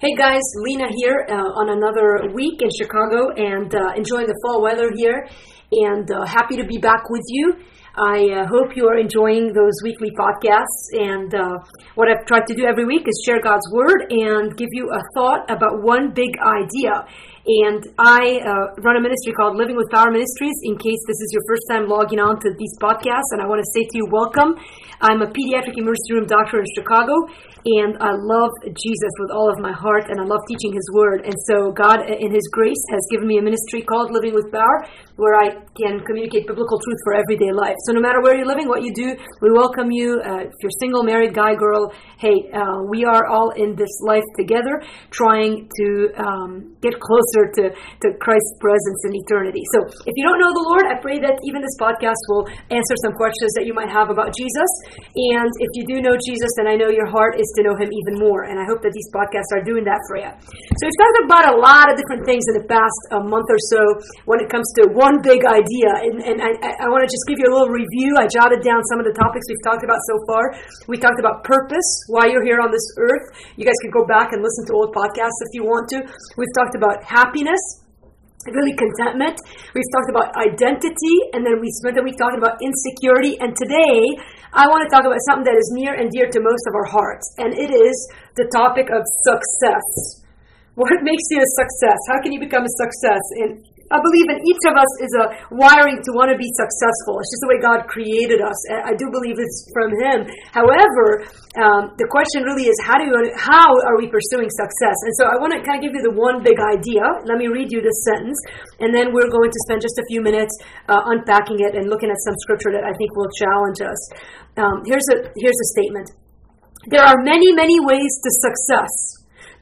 Hey guys, Lina here uh, on another week in Chicago and uh, enjoying the fall weather here and uh, happy to be back with you. I uh, hope you are enjoying those weekly podcasts. And uh, what I've tried to do every week is share God's word and give you a thought about one big idea. And I uh, run a ministry called Living with Power Ministries. In case this is your first time logging on to these podcasts, and I want to say to you, welcome. I'm a pediatric emergency room doctor in Chicago, and I love Jesus with all of my heart, and I love teaching His Word. And so, God, in His grace, has given me a ministry called Living with Power, where I can communicate biblical truth for everyday life. So, no matter where you're living, what you do, we welcome you. Uh, if you're single, married, guy, girl, hey, uh, we are all in this life together, trying to um, get closer to, to Christ's presence in eternity. So if you don't know the Lord, I pray that even this podcast will answer some questions that you might have about Jesus. And if you do know Jesus, then I know your heart is to know him even more. And I hope that these podcasts are doing that for you. So we've talked about a lot of different things in the past month or so when it comes to one big idea. And, and I, I want to just give you a little review. I jotted down some of the topics we've talked about so far. We talked about purpose, why you're here on this earth. You guys can go back and listen to old podcasts if you want to. We've talked about happiness happiness, really contentment. We've talked about identity, and then we spent the week talking about insecurity. And today, I want to talk about something that is near and dear to most of our hearts, and it is the topic of success. What makes you a success? How can you become a success? And I believe in each of us is a wiring to want to be successful. It's just the way God created us. I do believe it's from Him. However, um, the question really is how do you, how are we pursuing success? And so I want to kind of give you the one big idea. Let me read you this sentence, and then we're going to spend just a few minutes uh, unpacking it and looking at some scripture that I think will challenge us. Um, here's a here's a statement. There are many many ways to success,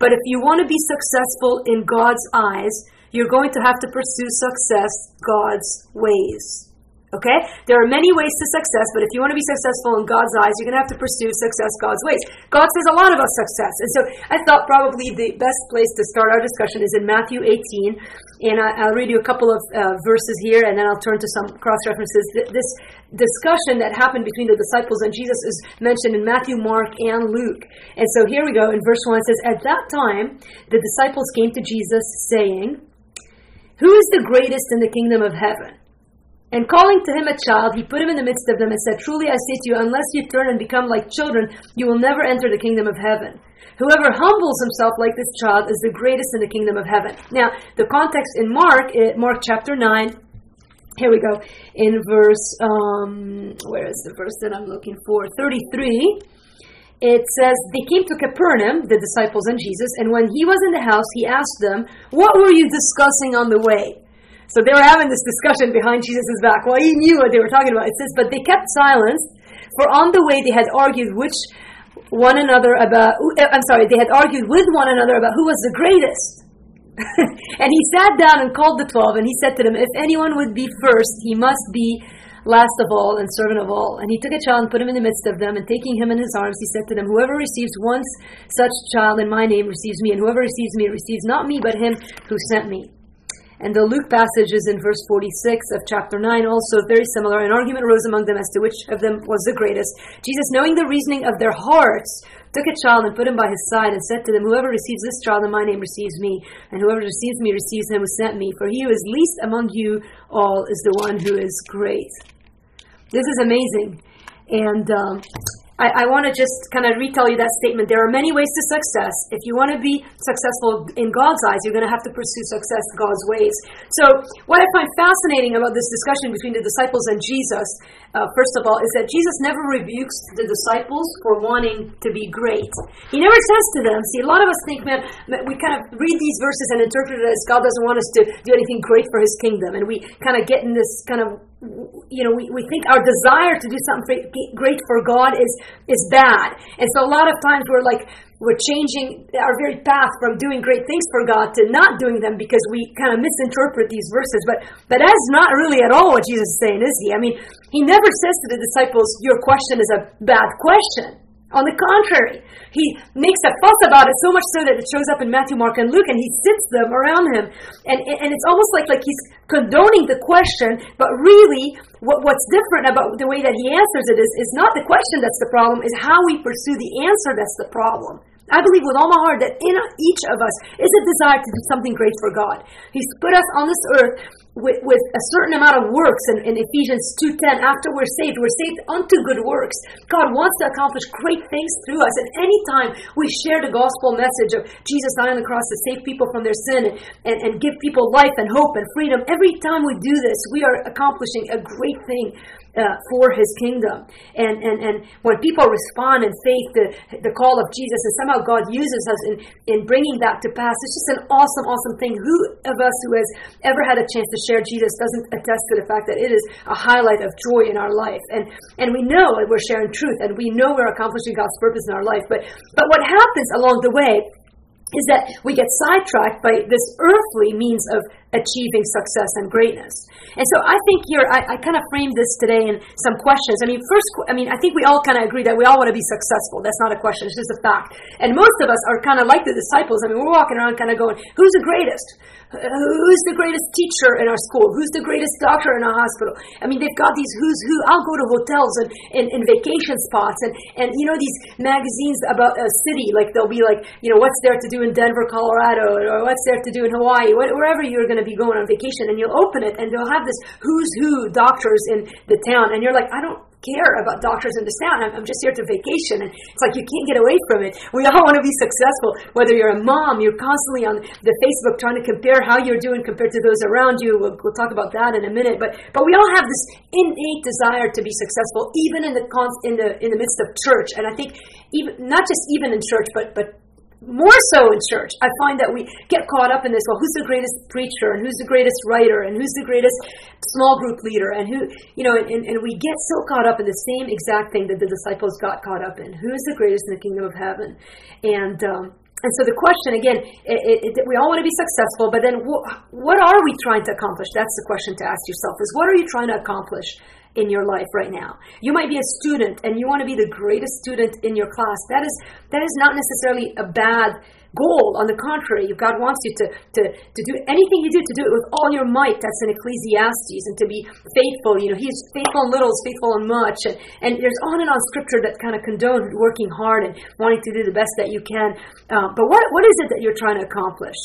but if you want to be successful in God's eyes you're going to have to pursue success God's ways. Okay? There are many ways to success, but if you want to be successful in God's eyes, you're going to have to pursue success God's ways. God says a lot about success. And so I thought probably the best place to start our discussion is in Matthew 18. And I, will read you a couple of uh, verses here, and then I'll turn to some cross references. This discussion that happened between the disciples and Jesus is mentioned in Matthew, Mark, and Luke. And so here we go. In verse 1, it says, At that time, the disciples came to Jesus, saying, who is the greatest in the kingdom of heaven? And calling to him a child, he put him in the midst of them and said, Truly I say to you, unless you turn and become like children, you will never enter the kingdom of heaven. Whoever humbles himself like this child is the greatest in the kingdom of heaven. Now, the context in Mark, Mark chapter 9, here we go, in verse, um, where is the verse that I'm looking for? 33 it says they came to Capernaum, the disciples and Jesus, and when he was in the house, he asked them, What were you discussing on the way? So they were having this discussion behind Jesus' back. Well, he knew what they were talking about. It says, But they kept silence, for on the way they had argued which one another about, uh, I'm sorry, they had argued with one another about who was the greatest. and he sat down and called the twelve, and he said to them, If anyone would be first, he must be last of all and servant of all. And he took a child and put him in the midst of them, and taking him in his arms, he said to them, Whoever receives one such child in my name receives me, and whoever receives me receives not me, but him who sent me. And the Luke passage is in verse 46 of chapter 9, also very similar. An argument arose among them as to which of them was the greatest. Jesus, knowing the reasoning of their hearts, took a child and put him by his side and said to them, Whoever receives this child in my name receives me, and whoever receives me receives him who sent me. For he who is least among you all is the one who is great. This is amazing. And um, I, I want to just kind of retell you that statement. There are many ways to success. If you want to be successful in God's eyes, you're going to have to pursue success God's ways. So, what I find fascinating about this discussion between the disciples and Jesus, uh, first of all, is that Jesus never rebukes the disciples for wanting to be great. He never says to them, see, a lot of us think, man, we kind of read these verses and interpret it as God doesn't want us to do anything great for his kingdom. And we kind of get in this kind of you know, we, we think our desire to do something great for God is is bad, and so a lot of times we're like we're changing our very path from doing great things for God to not doing them because we kind of misinterpret these verses. But but that's not really at all what Jesus is saying, is he? I mean, he never says to the disciples, "Your question is a bad question." On the contrary, he makes a fuss about it so much so that it shows up in Matthew, Mark, and Luke, and he sits them around him. And, and it's almost like, like he's condoning the question, but really, what, what's different about the way that he answers it is, is not the question that's the problem, is how we pursue the answer that's the problem. I believe with all my heart that in each of us is a desire to do something great for God. He's put us on this earth with, with a certain amount of works in, in Ephesians 2.10. After we're saved, we're saved unto good works. God wants to accomplish great things through us. And anytime we share the gospel message of Jesus dying on the cross to save people from their sin and, and, and give people life and hope and freedom, every time we do this, we are accomplishing a great thing uh, for his kingdom. And, and, and when people respond in faith to the call of Jesus, and somehow God uses us in, in bringing that to pass, it's just an awesome, awesome thing. Who of us who has ever had a chance to share Jesus doesn't attest to the fact that it is a highlight of joy in our life? And, and we know that we're sharing truth, and we know we're accomplishing God's purpose in our life. But, but what happens along the way is that we get sidetracked by this earthly means of achieving success and greatness. And so I think here, I, I kind of framed this today in some questions. I mean, first, I mean, I think we all kind of agree that we all want to be successful. That's not a question, it's just a fact. And most of us are kind of like the disciples. I mean, we're walking around kind of going, who's the greatest? Who's the greatest teacher in our school? Who's the greatest doctor in our hospital? I mean, they've got these who's who. I'll go to hotels and, and, and vacation spots and, and, you know, these magazines about a city, like they'll be like, you know, what's there to do in Denver, Colorado, or what's there to do in Hawaii, wherever you're going to be going on vacation. And you'll open it and they'll have this who's who doctors in the town. And you're like, I don't care about doctors in this town. I'm, I'm just here to vacation. And it's like you can't get away from it. We all want to be successful. Whether you're a mom, you're constantly on the Facebook trying to compare how you're doing compared to those around you. We'll, we'll talk about that in a minute. But but we all have this innate desire to be successful, even in the in the in the midst of church. And I think even not just even in church, but but more so in church. I find that we get caught up in this. Well, who's the greatest preacher, and who's the greatest writer, and who's the greatest small group leader, and who, you know, and, and we get so caught up in the same exact thing that the disciples got caught up in. Who's the greatest in the kingdom of heaven? And um, and so the question again, it, it, we all want to be successful, but then wh- what are we trying to accomplish? That's the question to ask yourself: is what are you trying to accomplish? In your life right now. You might be a student and you want to be the greatest student in your class. That is that is not necessarily a bad goal. On the contrary, if God wants you to, to, to do anything you do, to do it with all your might. That's in Ecclesiastes, and to be faithful. You know, He's faithful in little, is faithful in much. And, and there's on and on scripture that kind of condones working hard and wanting to do the best that you can. Uh, but what, what is it that you're trying to accomplish?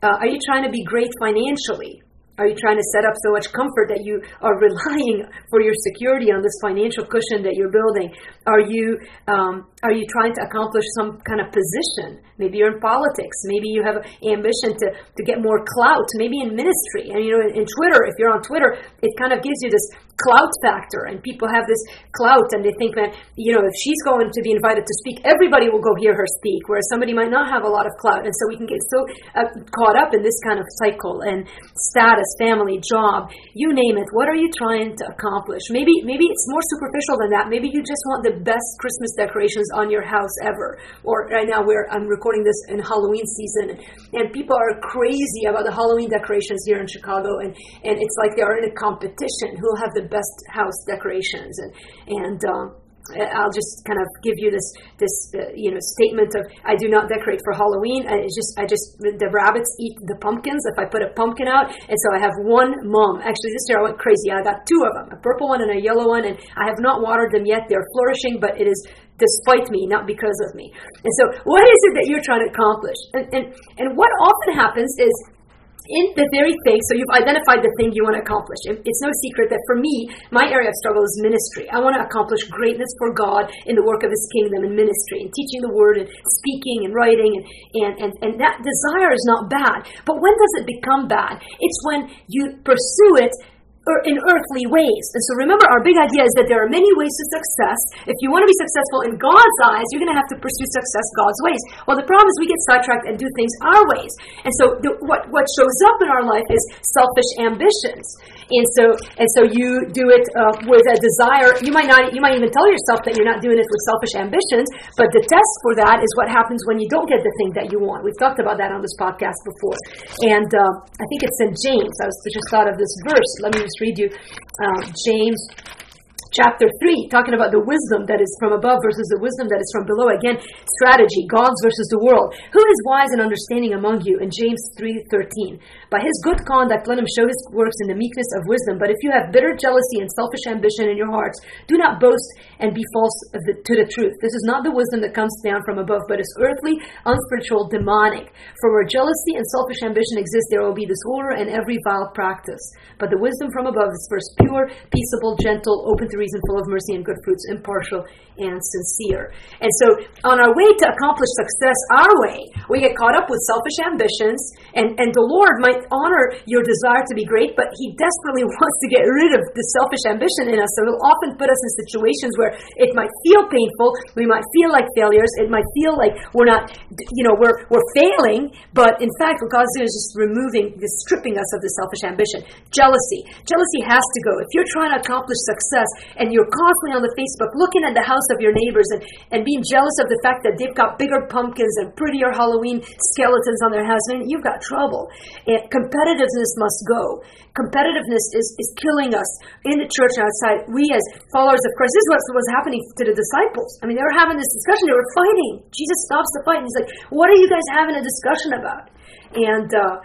Uh, are you trying to be great financially? Are you trying to set up so much comfort that you are relying for your security on this financial cushion that you're building? Are you um, are you trying to accomplish some kind of position? Maybe you're in politics. Maybe you have ambition to, to get more clout. Maybe in ministry. And you know, in, in Twitter, if you're on Twitter, it kind of gives you this clout factor and people have this clout and they think that you know if she's going to be invited to speak everybody will go hear her speak whereas somebody might not have a lot of clout. And so we can get so uh, caught up in this kind of cycle and status family job you name it. What are you trying to accomplish? Maybe maybe it's more superficial than that. Maybe you just want the best christmas decorations on your house ever. Or right now where i'm recording this in halloween season and people are crazy about the halloween decorations here in chicago and and it's like they are in a competition. Who'll have the best house decorations and and um, I'll just kind of give you this this uh, you know statement of I do not decorate for Halloween. I just I just the rabbits eat the pumpkins if I put a pumpkin out, and so I have one mom. Actually, this year I went crazy. I got two of them, a purple one and a yellow one, and I have not watered them yet. They're flourishing, but it is despite me, not because of me. And so, what is it that you're trying to accomplish? And and and what often happens is in the very thing, so you've identified the thing you want to accomplish. It's no secret that for me, my area of struggle is ministry. I want to accomplish greatness for God in the work of His kingdom and ministry, and teaching the word and speaking and writing, and, and, and, and that desire is not bad. But when does it become bad? It's when you pursue it in earthly ways. And so remember, our big idea is that there are many ways to success. If you want to be successful in God's eyes, you're going to have to pursue success God's ways. Well, the problem is we get sidetracked and do things our ways. And so the, what, what shows up in our life is selfish ambitions. And so, and so you do it uh, with a desire. You might not, you might even tell yourself that you're not doing it with selfish ambitions, but the test for that is what happens when you don't get the thing that you want. We've talked about that on this podcast before. And uh, I think it's in James. I was just thought of this verse. Let me just read you uh, James chapter 3 talking about the wisdom that is from above versus the wisdom that is from below. Again strategy gods versus the world. Who is wise and understanding among you? In james 3.13 by his good conduct let him show his works in the meekness of wisdom. But if you have bitter jealousy and selfish ambition in your hearts do not boast and be false to the truth. This is not the wisdom that comes down from above but is earthly unspiritual demonic. For where jealousy and selfish ambition exist there will be disorder and every vile practice. But the wisdom from above is first pure peaceable gentle open to reason, full of mercy and good fruits, impartial and sincere. And so, on our way to accomplish success our way, we get caught up with selfish ambitions, and, and the Lord might honor your desire to be great, but He desperately wants to get rid of the selfish ambition in us. So, He'll often put us in situations where it might feel painful, we might feel like failures, it might feel like we're not, you know, we're, we're failing, but in fact, what God's doing is just removing, just stripping us of the selfish ambition. Jealousy. Jealousy has to go. If you're trying to accomplish success, and you're constantly on the Facebook looking at the house of your neighbors and, and being jealous of the fact that they've got bigger pumpkins and prettier Halloween skeletons on their house, then you've got trouble. And competitiveness must go. Competitiveness is, is killing us in the church and outside. We, as followers of Christ, this is what was happening to the disciples. I mean, they were having this discussion, they were fighting. Jesus stops the fight and he's like, What are you guys having a discussion about? And, uh,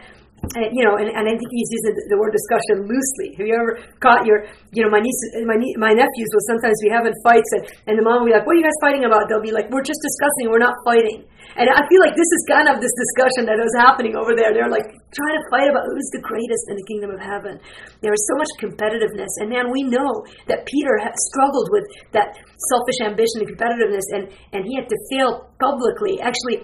and, you know, and, and I think he's using the, word discussion loosely. Have you ever caught your, you know, my niece, my my nephews will sometimes be having fights, and, and the mom will be like, "What are you guys fighting about?" They'll be like, "We're just discussing. We're not fighting." And I feel like this is kind of this discussion that is happening over there. They're like trying to fight about who's the greatest in the kingdom of heaven. There is so much competitiveness, and man, we know that Peter struggled with that selfish ambition and competitiveness, and and he had to fail publicly. Actually,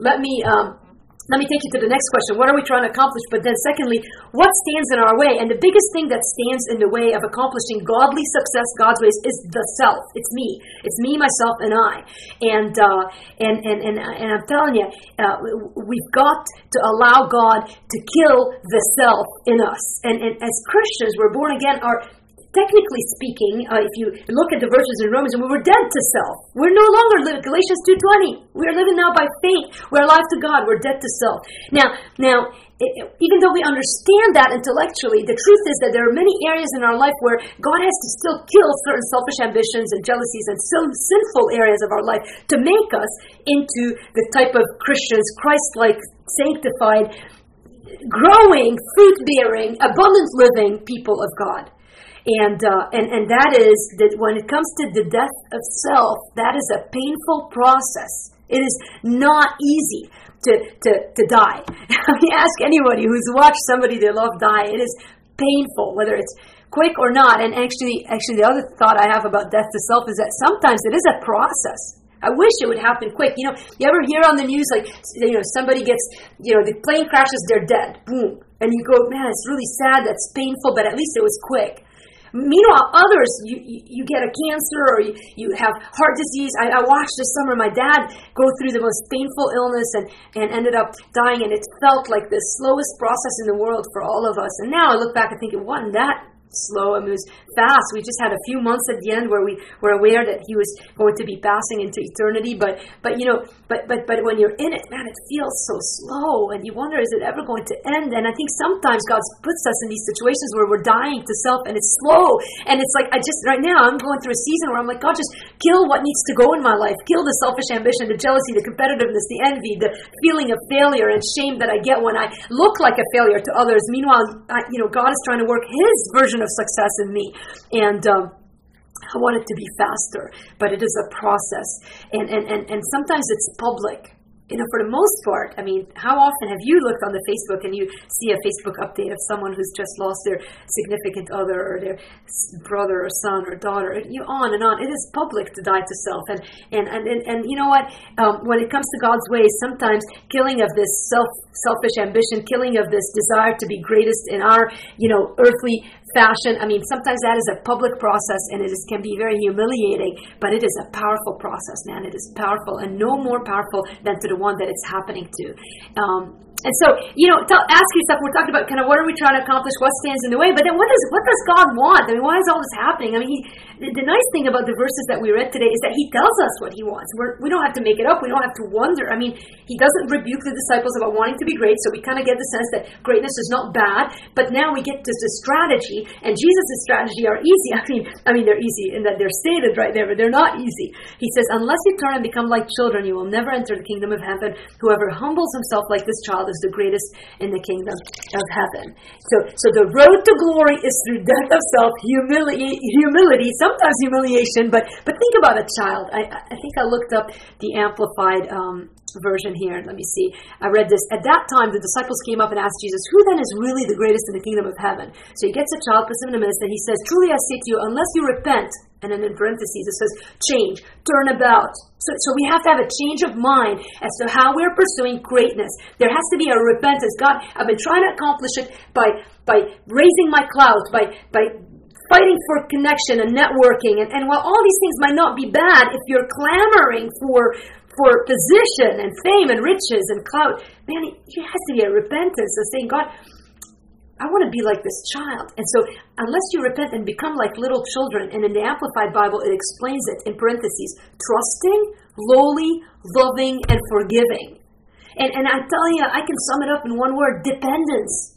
let me. Um, let me take you to the next question. What are we trying to accomplish? But then, secondly, what stands in our way? And the biggest thing that stands in the way of accomplishing godly success God's ways is the self. It's me. It's me, myself, and I. And uh, and, and and and I'm telling you, uh, we've got to allow God to kill the self in us. And, and as Christians, we're born again. Our technically speaking, uh, if you look at the verses in Romans, we were dead to self. We're no longer living. Galatians two twenty. We are living now by faith. We're alive to God. We're dead to self. Now, now, even though we understand that intellectually, the truth is that there are many areas in our life where God has to still kill certain selfish ambitions and jealousies and some sinful areas of our life to make us into the type of Christians, Christ-like, sanctified, growing, fruit-bearing, abundant living people of God. And, uh, and, and that is that when it comes to the death of self, that is a painful process. It is not easy to, to, to die. I mean, ask anybody who's watched somebody they love die. It is painful, whether it's quick or not. And actually, actually, the other thought I have about death to self is that sometimes it is a process. I wish it would happen quick. You know, you ever hear on the news like, you know, somebody gets, you know, the plane crashes, they're dead. Boom. And you go, man, it's really sad. That's painful, but at least it was quick. Meanwhile, others, you, you, get a cancer or you, you have heart disease. I, I watched this summer my dad go through the most painful illness and, and ended up dying, and it felt like the slowest process in the world for all of us. And now I look back and think it wasn't that slow. I mean, it fast. We just had a few months at the end where we were aware that he was going to be passing into eternity. But, but you know, but, but, but when you're in it, man, it feels so slow, and you wonder, is it ever going to end? And I think sometimes God puts us in these situations where we're dying to self, and it's slow. And it's like I just right now I'm going through a season where I'm like, God, just kill what needs to go in my life, kill the selfish ambition, the jealousy, the competitiveness, the envy, the feeling of failure and shame that I get when I look like a failure to others. Meanwhile, I, you know, God is trying to work His version of success in me. And um, I want it to be faster, but it is a process. And, and, and, and sometimes it's public you know, for the most part, I mean, how often have you looked on the Facebook and you see a Facebook update of someone who's just lost their significant other or their brother or son or daughter, you on and on. It is public to die to self, and and and and, and you know what? Um, when it comes to God's ways, sometimes killing of this self selfish ambition, killing of this desire to be greatest in our you know earthly fashion. I mean, sometimes that is a public process and it is, can be very humiliating, but it is a powerful process, man. It is powerful and no more powerful than to the one that it's happening to. Um, And so, you know, ask yourself. We're talking about kind of what are we trying to accomplish, what stands in the way, but then what does what does God want? I mean, why is all this happening? I mean, he, the, the nice thing about the verses that we read today is that He tells us what He wants. We're, we don't have to make it up. We don't have to wonder. I mean, He doesn't rebuke the disciples about wanting to be great, so we kind of get the sense that greatness is not bad. But now we get to the strategy, and Jesus' strategy are easy. I mean, I mean they're easy in that they're stated right there, but they're not easy. He says, unless you turn and become like children, you will never enter the kingdom of heaven. Whoever humbles himself like this child is the greatest in the kingdom of heaven. So, so the road to glory is through death of self, humility, humility, sometimes humiliation. But but think about a child. I I think I looked up the amplified um, version here. Let me see. I read this. At that time, the disciples came up and asked Jesus, Who then is really the greatest in the kingdom of heaven? So he gets a child, puts him in a midst, and he says, Truly I say to you, unless you repent, and then in parentheses it says, change, turn about. So, so we have to have a change of mind as to how we're pursuing greatness. There has to be a repentance. God, I've been trying to accomplish it by by raising my clout, by by fighting for connection and networking. And, and while all these things might not be bad, if you're clamoring for for position and fame and riches and clout, man, it has to be a repentance of saying, God, I want to be like this child. And so, unless you repent and become like little children, and in the Amplified Bible, it explains it in parentheses trusting, lowly, loving, and forgiving. And, and I tell you, I can sum it up in one word dependence.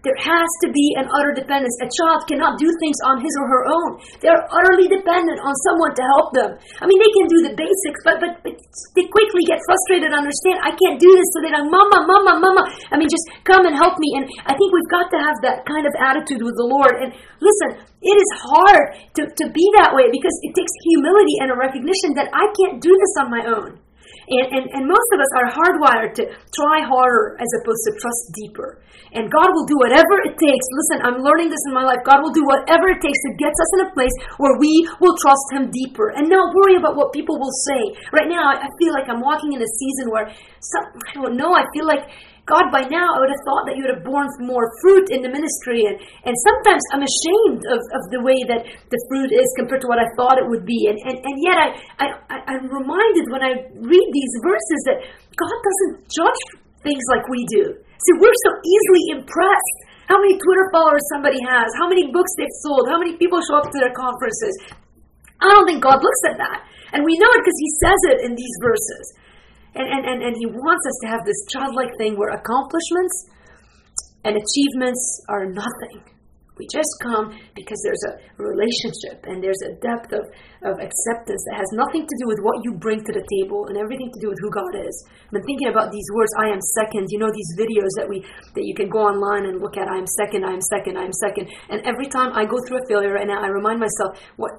There has to be an utter dependence. A child cannot do things on his or her own. They are utterly dependent on someone to help them. I mean, they can do the basics, but, but, but they quickly get frustrated and understand, I can't do this. So they're like, Mama, Mama, Mama. I mean, just come and help me. And I think we've got to have that kind of attitude with the Lord. And listen, it is hard to, to be that way because it takes humility and a recognition that I can't do this on my own. And, and, and most of us are hardwired to try harder as opposed to trust deeper. And God will do whatever it takes. Listen, I'm learning this in my life. God will do whatever it takes to get us in a place where we will trust Him deeper and not worry about what people will say. Right now, I feel like I'm walking in a season where, some, I don't know, I feel like God, by now, I would have thought that you would have borne more fruit in the ministry. And, and sometimes I'm ashamed of, of the way that the fruit is compared to what I thought it would be. And, and, and yet, I, I, I'm reminded when I read these verses that God doesn't judge things like we do. See, we're so easily impressed. How many Twitter followers somebody has, how many books they've sold, how many people show up to their conferences. I don't think God looks at that. And we know it because He says it in these verses. And, and, and, and he wants us to have this childlike thing where accomplishments and achievements are nothing. We just come because there's a relationship and there's a depth of, of acceptance that has nothing to do with what you bring to the table and everything to do with who God is. I've been thinking about these words, I am second. You know these videos that we that you can go online and look at, I am second, I am second, I am second. And every time I go through a failure and I remind myself, what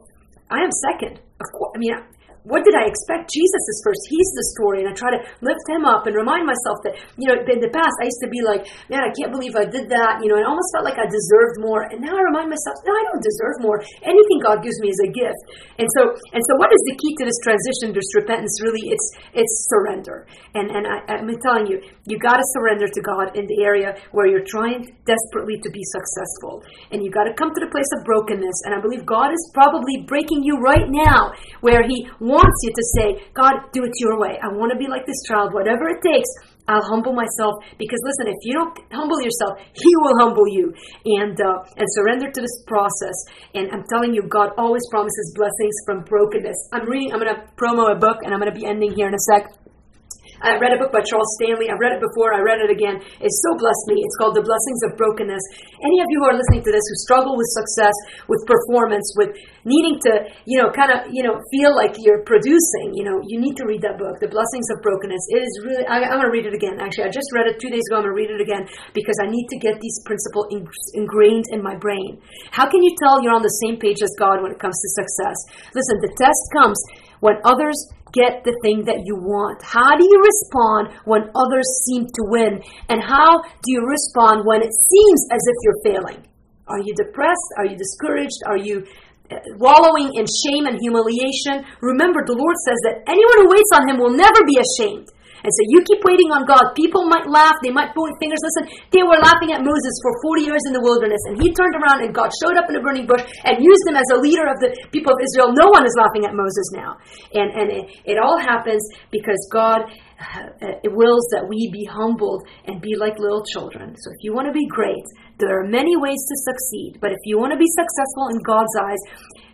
I am second. Of course I mean what did I expect? Jesus is first. He's the story. And I try to lift him up and remind myself that, you know, in the past, I used to be like, man, I can't believe I did that. You know, and I almost felt like I deserved more. And now I remind myself, no, I don't deserve more. Anything God gives me is a gift. And so, and so what is the key to this transition, this repentance? Really, it's, it's surrender. And, and I, I'm telling you, you got to surrender to God in the area where you're trying desperately to be successful. And you got to come to the place of brokenness. And I believe God is probably breaking you right now where He wants you to say, God, do it your way. I want to be like this child. Whatever it takes, I'll humble myself. Because listen, if you don't humble yourself, He will humble you and uh, and surrender to this process. And I'm telling you, God always promises blessings from brokenness. I'm reading. I'm going to promo a book, and I'm going to be ending here in a sec. I read a book by Charles Stanley. I've read it before. I read it again. It so blessed me. It's called The Blessings of Brokenness. Any of you who are listening to this who struggle with success, with performance, with needing to, you know, kind of, you know, feel like you're producing, you know, you need to read that book, The Blessings of Brokenness. It is really, I, am going to read it again. Actually, I just read it two days ago. I'm going to read it again because I need to get these principles ingrained in my brain. How can you tell you're on the same page as God when it comes to success? Listen, the test comes when others get the thing that you want? How do you respond when others seem to win? And how do you respond when it seems as if you're failing? Are you depressed? Are you discouraged? Are you uh, wallowing in shame and humiliation? Remember, the Lord says that anyone who waits on Him will never be ashamed. And so You keep waiting on God. People might laugh, they might point fingers. Listen, they were laughing at Moses for 40 years in the wilderness, and he turned around and God showed up in a burning bush and used him as a leader of the people of Israel. No one is laughing at Moses now. And, and it, it all happens because God uh, wills that we be humbled and be like little children. So if you want to be great, there are many ways to succeed. But if you want to be successful in God's eyes,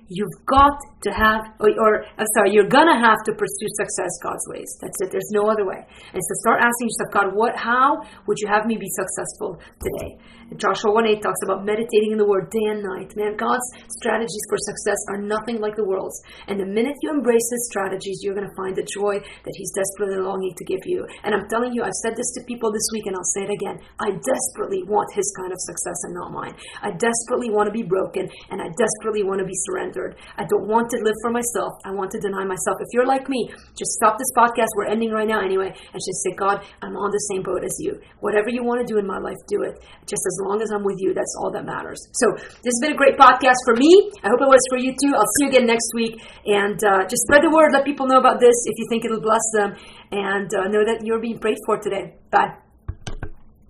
you've got to have, or, or uh, sorry, you're gonna have to pursue success God's ways. That's it. There's no other way. And so start asking yourself, God, what, how would you have me be successful today? Joshua 1 8 talks about meditating in the Word day and night. Man, God's strategies for success are nothing like the world's. And the minute you embrace His strategies, you're gonna find the joy that He's desperately longing to give you. And I'm telling you, I've said this to people this week, and I'll say it again. I desperately want His kind of success and not mine. I desperately want to be broken, and I desperately want to be surrendered. I don't want to live for myself. I want to deny myself. If you're like me, just stop this podcast. We're ending right now anyway, and just say, God, I'm on the same boat as you. Whatever you want to do in my life, do it. Just as long as I'm with you, that's all that matters. So this has been a great podcast for me. I hope it was for you too. I'll see you again next week, and uh, just spread the word. Let people know about this if you think it'll bless them, and uh, know that you're being prayed for today. Bye.